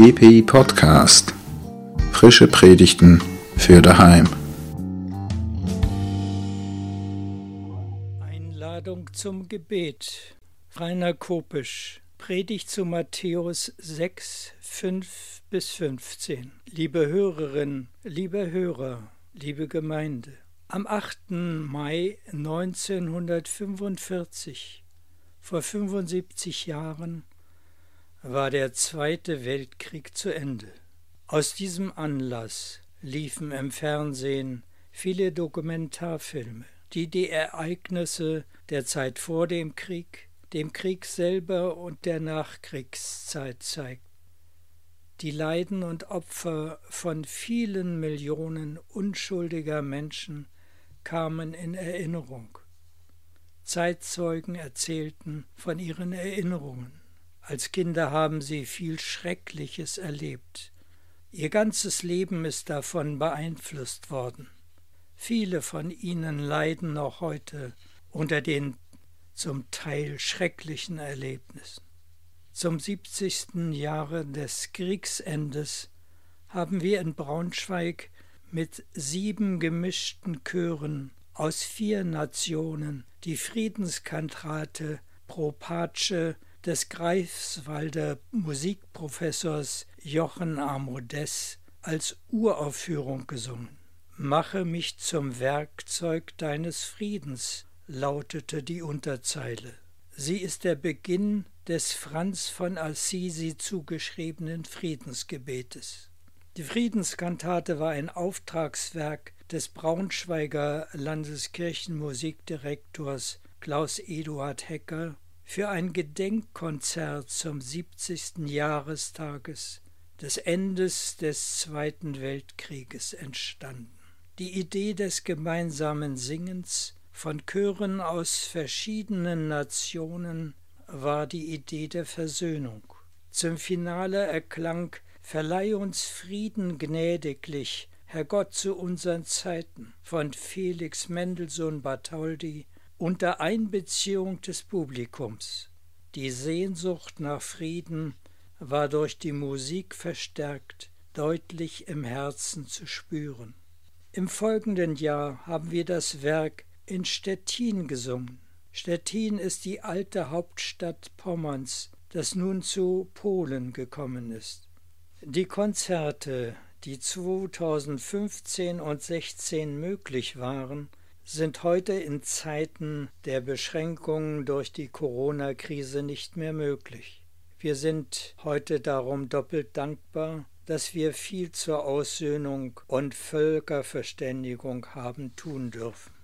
GPI Podcast. Frische Predigten für daheim. Einladung zum Gebet. Rainer Kopisch. Predigt zu Matthäus 6, 5 bis 15. Liebe Hörerinnen, liebe Hörer, liebe Gemeinde. Am 8. Mai 1945, vor 75 Jahren, war der Zweite Weltkrieg zu Ende. Aus diesem Anlass liefen im Fernsehen viele Dokumentarfilme, die die Ereignisse der Zeit vor dem Krieg, dem Krieg selber und der Nachkriegszeit zeigten. Die Leiden und Opfer von vielen Millionen unschuldiger Menschen kamen in Erinnerung. Zeitzeugen erzählten von ihren Erinnerungen. Als Kinder haben sie viel Schreckliches erlebt. Ihr ganzes Leben ist davon beeinflusst worden. Viele von ihnen leiden noch heute unter den zum Teil schrecklichen Erlebnissen. Zum 70. Jahre des Kriegsendes haben wir in Braunschweig mit sieben gemischten Chören aus vier Nationen die Friedenskantate Pro Pace des Greifswalder Musikprofessors Jochen Amodes als Uraufführung gesungen. Mache mich zum Werkzeug deines Friedens, lautete die Unterzeile. Sie ist der Beginn des Franz von Assisi zugeschriebenen Friedensgebetes. Die Friedenskantate war ein Auftragswerk des Braunschweiger Landeskirchenmusikdirektors Klaus Eduard Hecker für ein Gedenkkonzert zum 70. Jahrestages des Endes des Zweiten Weltkrieges entstanden. Die Idee des gemeinsamen Singens von Chören aus verschiedenen Nationen war die Idee der Versöhnung. Zum Finale erklang Verleih uns Frieden gnädiglich, Herr Gott zu unseren Zeiten von Felix Mendelssohn Bartholdy unter Einbeziehung des Publikums. Die Sehnsucht nach Frieden war durch die Musik verstärkt, deutlich im Herzen zu spüren. Im folgenden Jahr haben wir das Werk in Stettin gesungen. Stettin ist die alte Hauptstadt Pommerns, das nun zu Polen gekommen ist. Die Konzerte, die 2015 und 16 möglich waren, sind heute in Zeiten der Beschränkungen durch die Corona-Krise nicht mehr möglich. Wir sind heute darum doppelt dankbar, dass wir viel zur Aussöhnung und Völkerverständigung haben tun dürfen.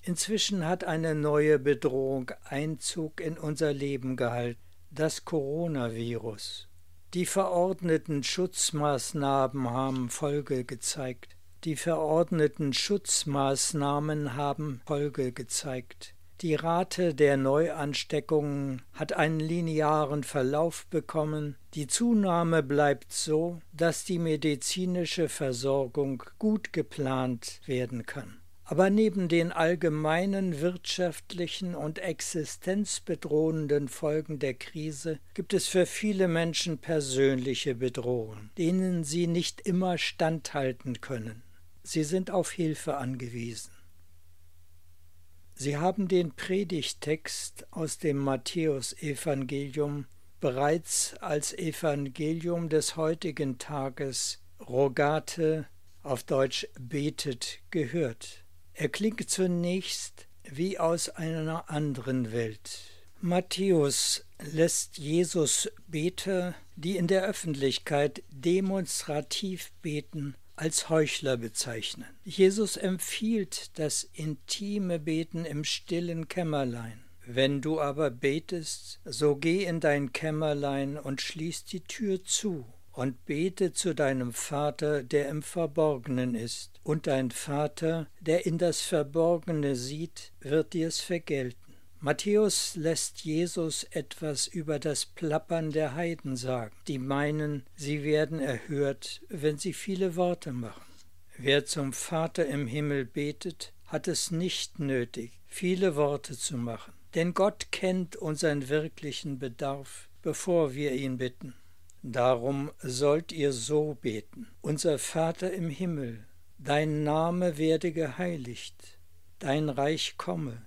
Inzwischen hat eine neue Bedrohung Einzug in unser Leben gehalten, das Coronavirus. Die verordneten Schutzmaßnahmen haben Folge gezeigt. Die verordneten Schutzmaßnahmen haben Folge gezeigt. Die Rate der Neuansteckungen hat einen linearen Verlauf bekommen. Die Zunahme bleibt so, dass die medizinische Versorgung gut geplant werden kann. Aber neben den allgemeinen wirtschaftlichen und existenzbedrohenden Folgen der Krise gibt es für viele Menschen persönliche Bedrohungen, denen sie nicht immer standhalten können. Sie sind auf Hilfe angewiesen. Sie haben den Predigtext aus dem Matthäusevangelium bereits als Evangelium des heutigen Tages Rogate auf Deutsch betet gehört. Er klingt zunächst wie aus einer anderen Welt. Matthäus lässt Jesus Beter, die in der Öffentlichkeit demonstrativ beten, als Heuchler bezeichnen. Jesus empfiehlt das intime Beten im stillen Kämmerlein. Wenn du aber betest, so geh in dein Kämmerlein und schließ die Tür zu und bete zu deinem Vater, der im Verborgenen ist, und dein Vater, der in das Verborgene sieht, wird dir's vergelten. Matthäus lässt Jesus etwas über das Plappern der Heiden sagen, die meinen, sie werden erhört, wenn sie viele Worte machen. Wer zum Vater im Himmel betet, hat es nicht nötig, viele Worte zu machen, denn Gott kennt unseren wirklichen Bedarf, bevor wir ihn bitten. Darum sollt ihr so beten. Unser Vater im Himmel, dein Name werde geheiligt, dein Reich komme,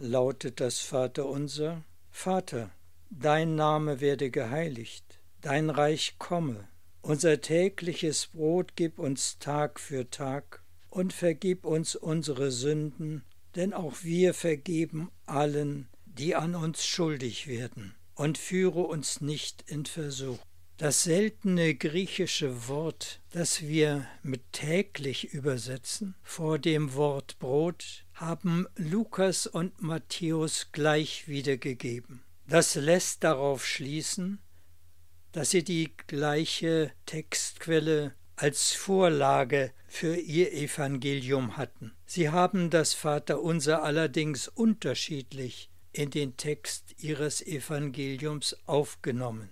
lautet das Vaterunser, Vater, dein Name werde geheiligt, dein Reich komme, unser tägliches Brot gib uns Tag für Tag und vergib uns unsere Sünden, denn auch wir vergeben allen, die an uns schuldig werden, und führe uns nicht in Versuch. Das seltene griechische Wort, das wir mit täglich übersetzen, vor dem Wort Brot, haben Lukas und Matthäus gleich wiedergegeben. Das lässt darauf schließen, dass sie die gleiche Textquelle als Vorlage für ihr Evangelium hatten. Sie haben das Vaterunser allerdings unterschiedlich in den Text ihres Evangeliums aufgenommen.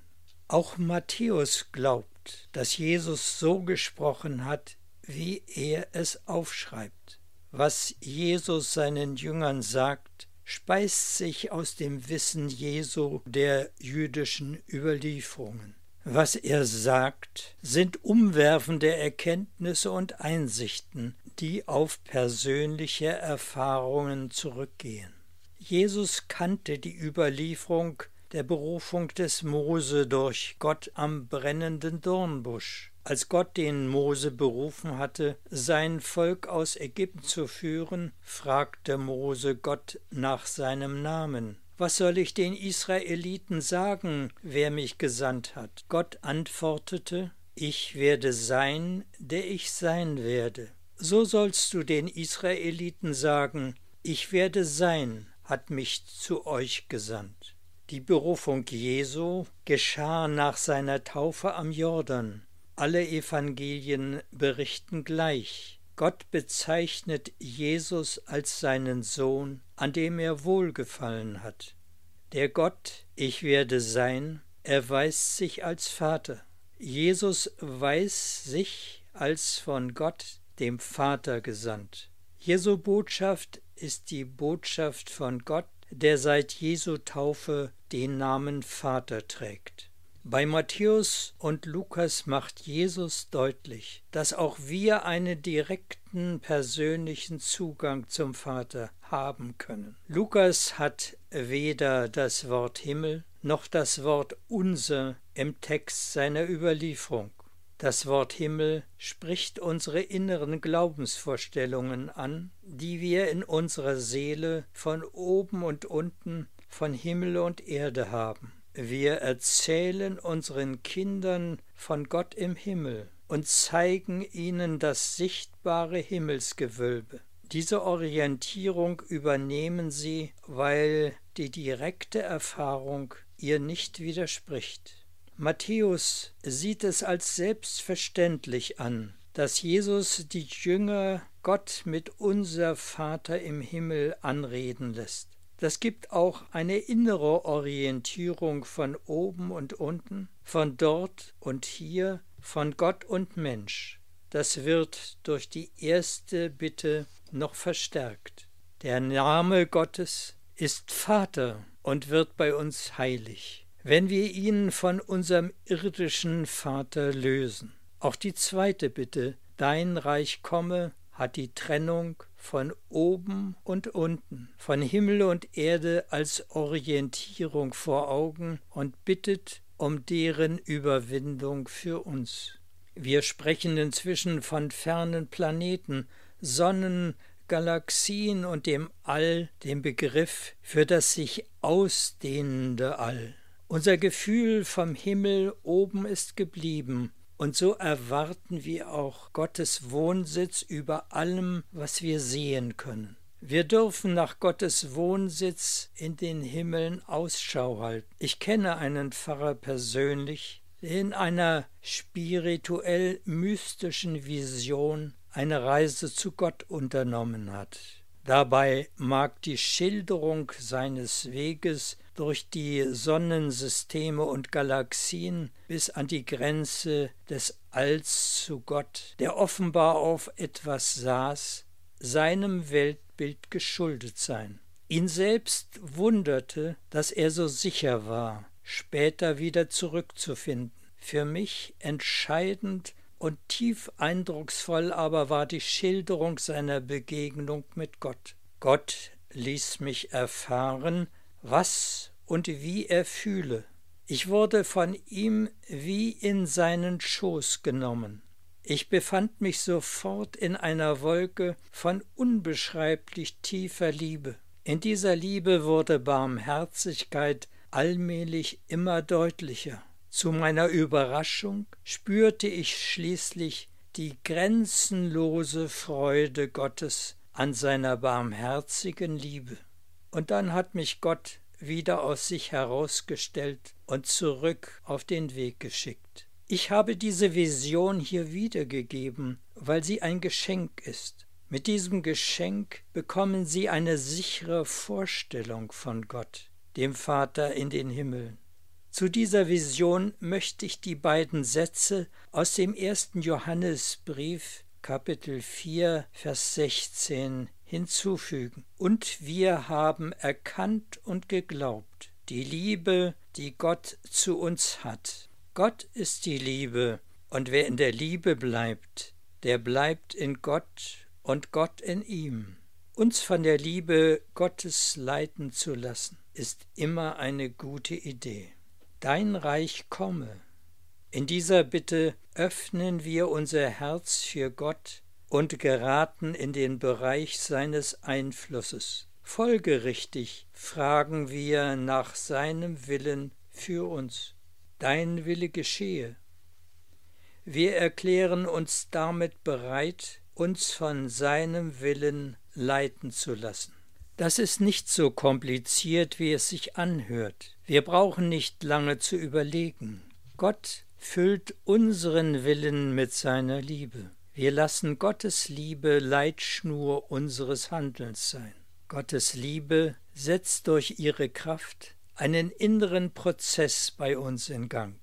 Auch Matthäus glaubt, dass Jesus so gesprochen hat, wie er es aufschreibt. Was Jesus seinen Jüngern sagt, speist sich aus dem Wissen Jesu der jüdischen Überlieferungen. Was er sagt, sind umwerfende Erkenntnisse und Einsichten, die auf persönliche Erfahrungen zurückgehen. Jesus kannte die Überlieferung der Berufung des Mose durch Gott am brennenden Dornbusch. Als Gott den Mose berufen hatte, sein Volk aus Ägypten zu führen, fragte Mose Gott nach seinem Namen. Was soll ich den Israeliten sagen, wer mich gesandt hat? Gott antwortete, Ich werde sein, der ich sein werde. So sollst du den Israeliten sagen, Ich werde sein, hat mich zu euch gesandt. Die Berufung Jesu geschah nach seiner Taufe am Jordan. Alle Evangelien berichten gleich. Gott bezeichnet Jesus als seinen Sohn, an dem er wohlgefallen hat. Der Gott, ich werde sein, erweist sich als Vater. Jesus weiß sich als von Gott, dem Vater, gesandt. Jesu Botschaft ist die Botschaft von Gott, der seit Jesu Taufe den Namen Vater trägt. Bei Matthäus und Lukas macht Jesus deutlich, dass auch wir einen direkten persönlichen Zugang zum Vater haben können. Lukas hat weder das Wort Himmel noch das Wort unser im Text seiner Überlieferung. Das Wort Himmel spricht unsere inneren Glaubensvorstellungen an, die wir in unserer Seele von oben und unten, von Himmel und Erde haben. Wir erzählen unseren Kindern von Gott im Himmel und zeigen ihnen das sichtbare Himmelsgewölbe. Diese Orientierung übernehmen sie, weil die direkte Erfahrung ihr nicht widerspricht. Matthäus sieht es als selbstverständlich an, dass Jesus die Jünger Gott mit unser Vater im Himmel anreden lässt. Das gibt auch eine innere Orientierung von oben und unten, von dort und hier, von Gott und Mensch. Das wird durch die erste Bitte noch verstärkt. Der Name Gottes ist Vater und wird bei uns heilig, wenn wir ihn von unserem irdischen Vater lösen. Auch die zweite Bitte, Dein Reich komme, hat die Trennung von oben und unten, von Himmel und Erde als Orientierung vor Augen und bittet um deren Überwindung für uns. Wir sprechen inzwischen von fernen Planeten, Sonnen, Galaxien und dem All, dem Begriff für das sich ausdehnende All. Unser Gefühl vom Himmel oben ist geblieben, und so erwarten wir auch Gottes Wohnsitz über allem, was wir sehen können. Wir dürfen nach Gottes Wohnsitz in den Himmeln Ausschau halten. Ich kenne einen Pfarrer persönlich, in einer spirituell mystischen Vision eine Reise zu Gott unternommen hat. Dabei mag die Schilderung seines Weges durch die Sonnensysteme und Galaxien bis an die Grenze des Alls zu Gott, der offenbar auf etwas saß, seinem Weltbild geschuldet sein. Ihn selbst wunderte, dass er so sicher war, später wieder zurückzufinden. Für mich entscheidend und tief eindrucksvoll aber war die Schilderung seiner Begegnung mit Gott. Gott ließ mich erfahren, was und wie er fühle. Ich wurde von ihm wie in seinen Schoß genommen. Ich befand mich sofort in einer Wolke von unbeschreiblich tiefer Liebe. In dieser Liebe wurde Barmherzigkeit allmählich immer deutlicher. Zu meiner Überraschung spürte ich schließlich die grenzenlose Freude Gottes an seiner barmherzigen Liebe. Und dann hat mich Gott wieder aus sich herausgestellt und zurück auf den Weg geschickt. Ich habe diese Vision hier wiedergegeben, weil sie ein Geschenk ist. Mit diesem Geschenk bekommen Sie eine sichere Vorstellung von Gott, dem Vater in den Himmeln. Zu dieser Vision möchte ich die beiden Sätze aus dem ersten Johannesbrief Kapitel 4 Vers 16 hinzufügen. Und wir haben erkannt und geglaubt, die Liebe, die Gott zu uns hat. Gott ist die Liebe, und wer in der Liebe bleibt, der bleibt in Gott und Gott in ihm. Uns von der Liebe Gottes leiten zu lassen, ist immer eine gute Idee dein Reich komme. In dieser Bitte öffnen wir unser Herz für Gott und geraten in den Bereich seines Einflusses. Folgerichtig fragen wir nach seinem Willen für uns. Dein Wille geschehe. Wir erklären uns damit bereit, uns von seinem Willen leiten zu lassen. Das ist nicht so kompliziert, wie es sich anhört. Wir brauchen nicht lange zu überlegen. Gott füllt unseren Willen mit seiner Liebe. Wir lassen Gottes Liebe Leitschnur unseres Handelns sein. Gottes Liebe setzt durch ihre Kraft einen inneren Prozess bei uns in Gang.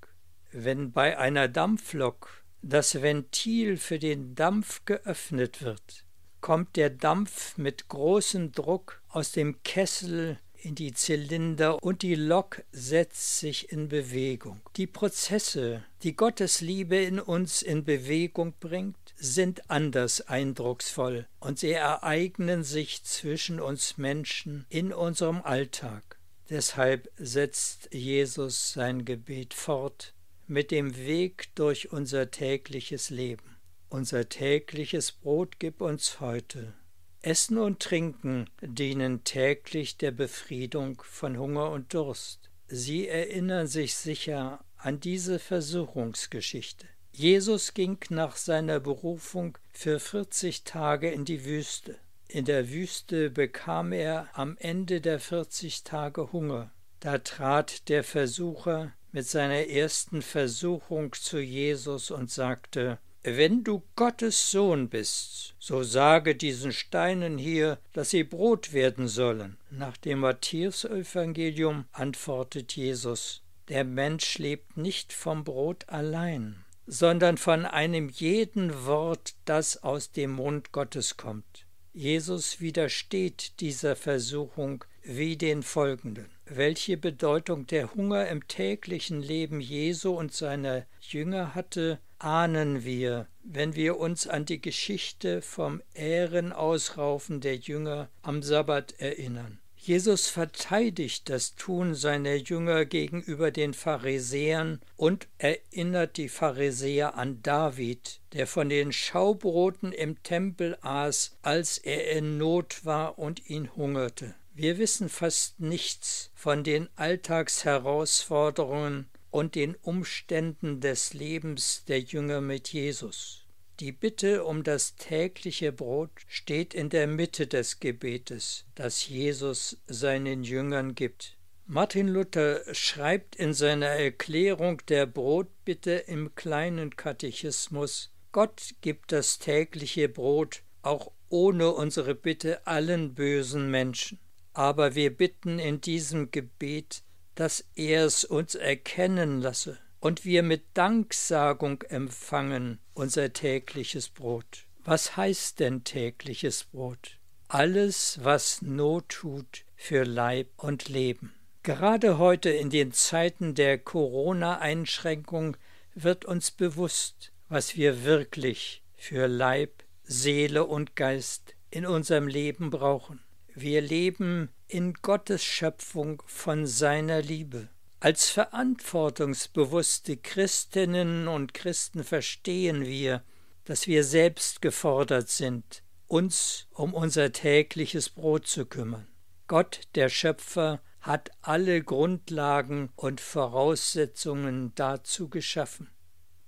Wenn bei einer Dampflok das Ventil für den Dampf geöffnet wird, kommt der Dampf mit großem Druck aus dem Kessel in die Zylinder und die Lok setzt sich in Bewegung. Die Prozesse, die Gottes Liebe in uns in Bewegung bringt, sind anders eindrucksvoll und sie ereignen sich zwischen uns Menschen in unserem Alltag. Deshalb setzt Jesus sein Gebet fort mit dem Weg durch unser tägliches Leben. Unser tägliches Brot gib uns heute. Essen und Trinken dienen täglich der Befriedung von Hunger und Durst. Sie erinnern sich sicher an diese Versuchungsgeschichte. Jesus ging nach seiner Berufung für vierzig Tage in die Wüste. In der Wüste bekam er am Ende der vierzig Tage Hunger. Da trat der Versucher mit seiner ersten Versuchung zu Jesus und sagte, wenn du Gottes Sohn bist, so sage diesen Steinen hier, dass sie Brot werden sollen. Nach dem Matthäusevangelium antwortet Jesus, der Mensch lebt nicht vom Brot allein, sondern von einem jeden Wort, das aus dem Mund Gottes kommt. Jesus widersteht dieser Versuchung wie den folgenden. Welche Bedeutung der Hunger im täglichen Leben Jesu und seiner Jünger hatte, ahnen wir, wenn wir uns an die Geschichte vom Ehrenausraufen der Jünger am Sabbat erinnern. Jesus verteidigt das Tun seiner Jünger gegenüber den Pharisäern und erinnert die Pharisäer an David, der von den Schaubroten im Tempel aß, als er in Not war und ihn hungerte. Wir wissen fast nichts von den Alltagsherausforderungen und den Umständen des Lebens der Jünger mit Jesus. Die Bitte um das tägliche Brot steht in der Mitte des Gebetes, das Jesus seinen Jüngern gibt. Martin Luther schreibt in seiner Erklärung der Brotbitte im kleinen Katechismus Gott gibt das tägliche Brot auch ohne unsere Bitte allen bösen Menschen. Aber wir bitten in diesem Gebet, dass er es uns erkennen lasse und wir mit Danksagung empfangen unser tägliches Brot. Was heißt denn tägliches Brot? Alles, was Not tut für Leib und Leben. Gerade heute in den Zeiten der Corona-Einschränkung wird uns bewusst, was wir wirklich für Leib, Seele und Geist in unserem Leben brauchen. Wir leben in Gottes Schöpfung von seiner Liebe. Als verantwortungsbewusste Christinnen und Christen verstehen wir, dass wir selbst gefordert sind, uns um unser tägliches Brot zu kümmern. Gott, der Schöpfer, hat alle Grundlagen und Voraussetzungen dazu geschaffen.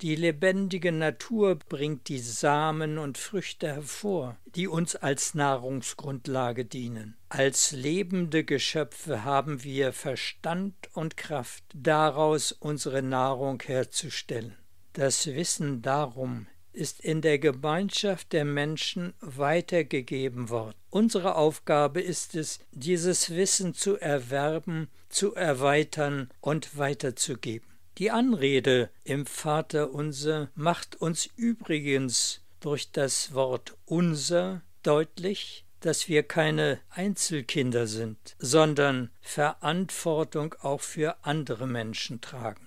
Die lebendige Natur bringt die Samen und Früchte hervor, die uns als Nahrungsgrundlage dienen. Als lebende Geschöpfe haben wir Verstand und Kraft, daraus unsere Nahrung herzustellen. Das Wissen darum ist in der Gemeinschaft der Menschen weitergegeben worden. Unsere Aufgabe ist es, dieses Wissen zu erwerben, zu erweitern und weiterzugeben. Die Anrede im Vater unser macht uns übrigens durch das Wort unser deutlich, dass wir keine Einzelkinder sind, sondern Verantwortung auch für andere Menschen tragen.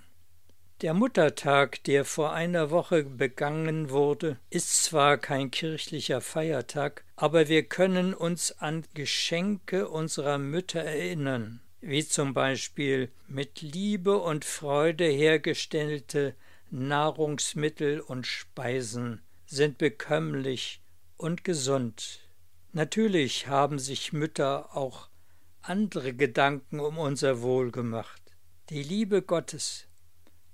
Der Muttertag, der vor einer Woche begangen wurde, ist zwar kein kirchlicher Feiertag, aber wir können uns an Geschenke unserer Mütter erinnern, wie zum Beispiel mit Liebe und Freude hergestellte Nahrungsmittel und Speisen sind bekömmlich und gesund. Natürlich haben sich Mütter auch andere Gedanken um unser Wohl gemacht. Die Liebe Gottes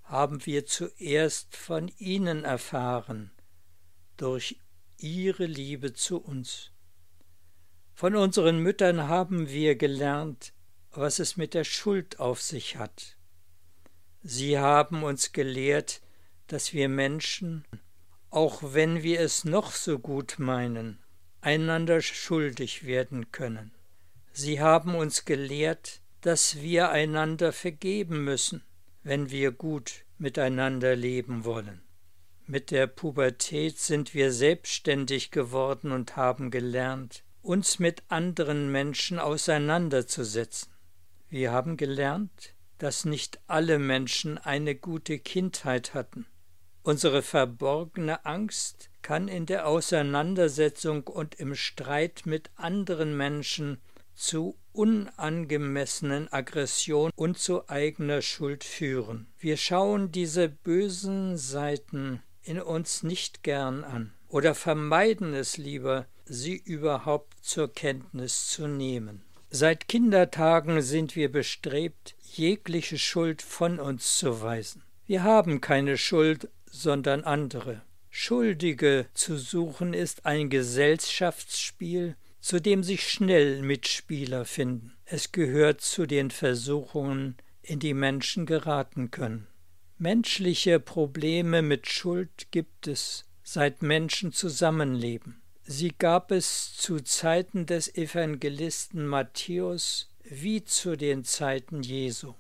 haben wir zuerst von ihnen erfahren, durch ihre Liebe zu uns. Von unseren Müttern haben wir gelernt, was es mit der Schuld auf sich hat. Sie haben uns gelehrt, dass wir Menschen, auch wenn wir es noch so gut meinen, einander schuldig werden können. Sie haben uns gelehrt, dass wir einander vergeben müssen wenn wir gut miteinander leben wollen. Mit der Pubertät sind wir selbstständig geworden und haben gelernt, uns mit anderen Menschen auseinanderzusetzen. Wir haben gelernt, dass nicht alle Menschen eine gute Kindheit hatten. Unsere verborgene Angst kann in der Auseinandersetzung und im Streit mit anderen Menschen zu unangemessenen Aggression und zu eigener Schuld führen. Wir schauen diese bösen Seiten in uns nicht gern an oder vermeiden es lieber, sie überhaupt zur Kenntnis zu nehmen. Seit Kindertagen sind wir bestrebt, jegliche Schuld von uns zu weisen. Wir haben keine Schuld, sondern andere. Schuldige zu suchen ist ein Gesellschaftsspiel, zu dem sich schnell Mitspieler finden. Es gehört zu den Versuchungen, in die Menschen geraten können. Menschliche Probleme mit Schuld gibt es, seit Menschen zusammenleben. Sie gab es zu Zeiten des Evangelisten Matthäus wie zu den Zeiten Jesu.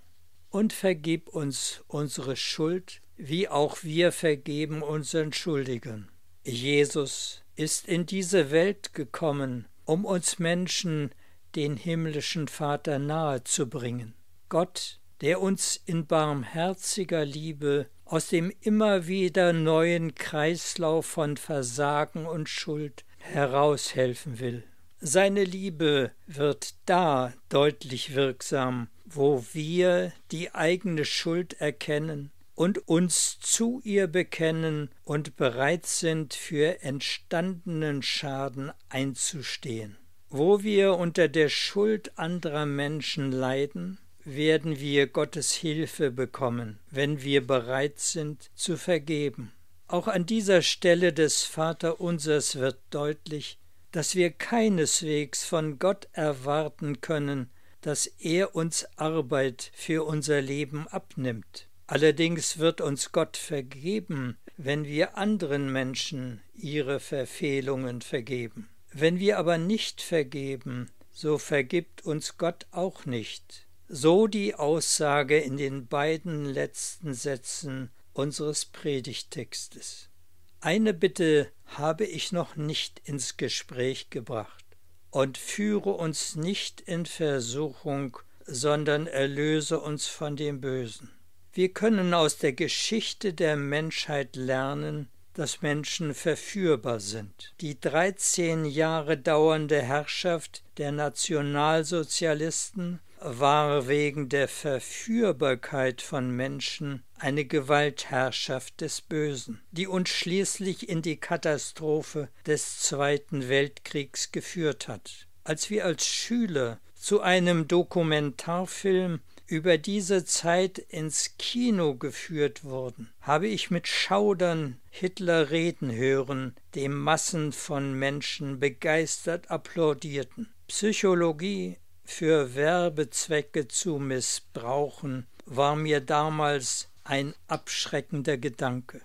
Und vergib uns unsere Schuld, wie auch wir vergeben unseren Schuldigen. Jesus ist in diese Welt gekommen, um uns Menschen den himmlischen Vater nahe zu bringen. Gott, der uns in barmherziger Liebe aus dem immer wieder neuen Kreislauf von Versagen und Schuld heraushelfen will. Seine Liebe wird da deutlich wirksam, wo wir die eigene Schuld erkennen und uns zu ihr bekennen und bereit sind, für entstandenen Schaden einzustehen. Wo wir unter der Schuld anderer Menschen leiden, werden wir Gottes Hilfe bekommen, wenn wir bereit sind zu vergeben. Auch an dieser Stelle des Vaterunsers wird deutlich, dass wir keineswegs von Gott erwarten können, dass er uns Arbeit für unser Leben abnimmt. Allerdings wird uns Gott vergeben, wenn wir anderen Menschen ihre Verfehlungen vergeben. Wenn wir aber nicht vergeben, so vergibt uns Gott auch nicht. So die Aussage in den beiden letzten Sätzen unseres Predigtextes. Eine Bitte habe ich noch nicht ins Gespräch gebracht und führe uns nicht in Versuchung, sondern erlöse uns von dem Bösen. Wir können aus der Geschichte der Menschheit lernen, dass Menschen verführbar sind. Die 13 Jahre dauernde Herrschaft der Nationalsozialisten war wegen der Verführbarkeit von Menschen eine Gewaltherrschaft des Bösen, die uns schließlich in die Katastrophe des Zweiten Weltkriegs geführt hat. Als wir als Schüler zu einem Dokumentarfilm über diese Zeit ins Kino geführt wurden, habe ich mit Schaudern Hitler reden hören, dem Massen von Menschen begeistert applaudierten. Psychologie für Werbezwecke zu missbrauchen, war mir damals ein abschreckender Gedanke.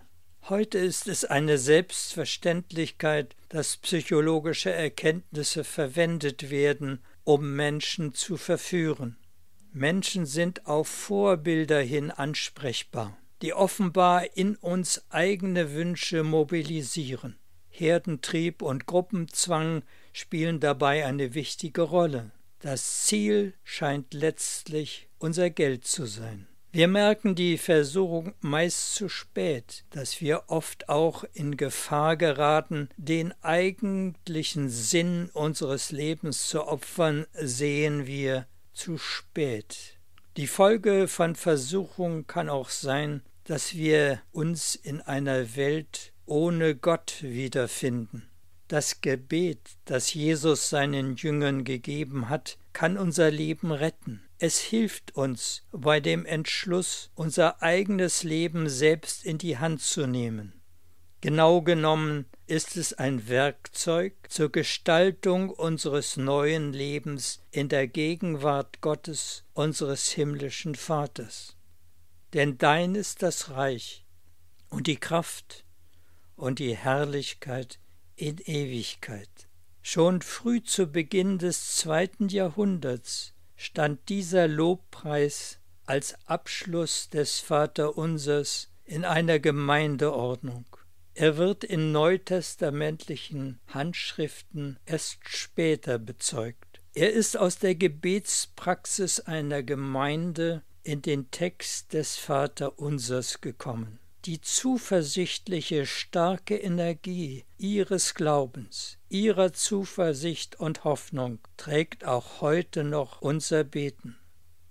Heute ist es eine Selbstverständlichkeit, dass psychologische Erkenntnisse verwendet werden, um Menschen zu verführen. Menschen sind auf Vorbilder hin ansprechbar, die offenbar in uns eigene Wünsche mobilisieren. Herdentrieb und Gruppenzwang spielen dabei eine wichtige Rolle. Das Ziel scheint letztlich unser Geld zu sein. Wir merken die Versuchung meist zu spät, dass wir oft auch in Gefahr geraten, den eigentlichen Sinn unseres Lebens zu opfern, sehen wir zu spät. Die Folge von Versuchung kann auch sein, dass wir uns in einer Welt ohne Gott wiederfinden. Das Gebet, das Jesus seinen Jüngern gegeben hat, kann unser Leben retten. Es hilft uns bei dem Entschluss, unser eigenes Leben selbst in die Hand zu nehmen. Genau genommen ist es ein Werkzeug zur Gestaltung unseres neuen Lebens in der Gegenwart Gottes, unseres himmlischen Vaters. Denn dein ist das Reich und die Kraft und die Herrlichkeit in Ewigkeit. Schon früh zu Beginn des zweiten Jahrhunderts stand dieser Lobpreis als Abschluss des Vaterunsers in einer Gemeindeordnung. Er wird in neutestamentlichen Handschriften erst später bezeugt. Er ist aus der Gebetspraxis einer Gemeinde in den Text des Vaterunsers gekommen die zuversichtliche, starke Energie ihres Glaubens, ihrer Zuversicht und Hoffnung trägt auch heute noch unser Beten.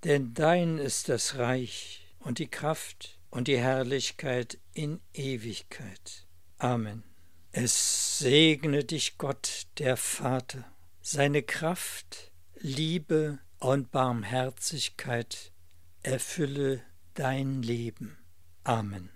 Denn dein ist das Reich und die Kraft und die Herrlichkeit in Ewigkeit. Amen. Es segne dich Gott, der Vater, seine Kraft, Liebe und Barmherzigkeit erfülle dein Leben. Amen.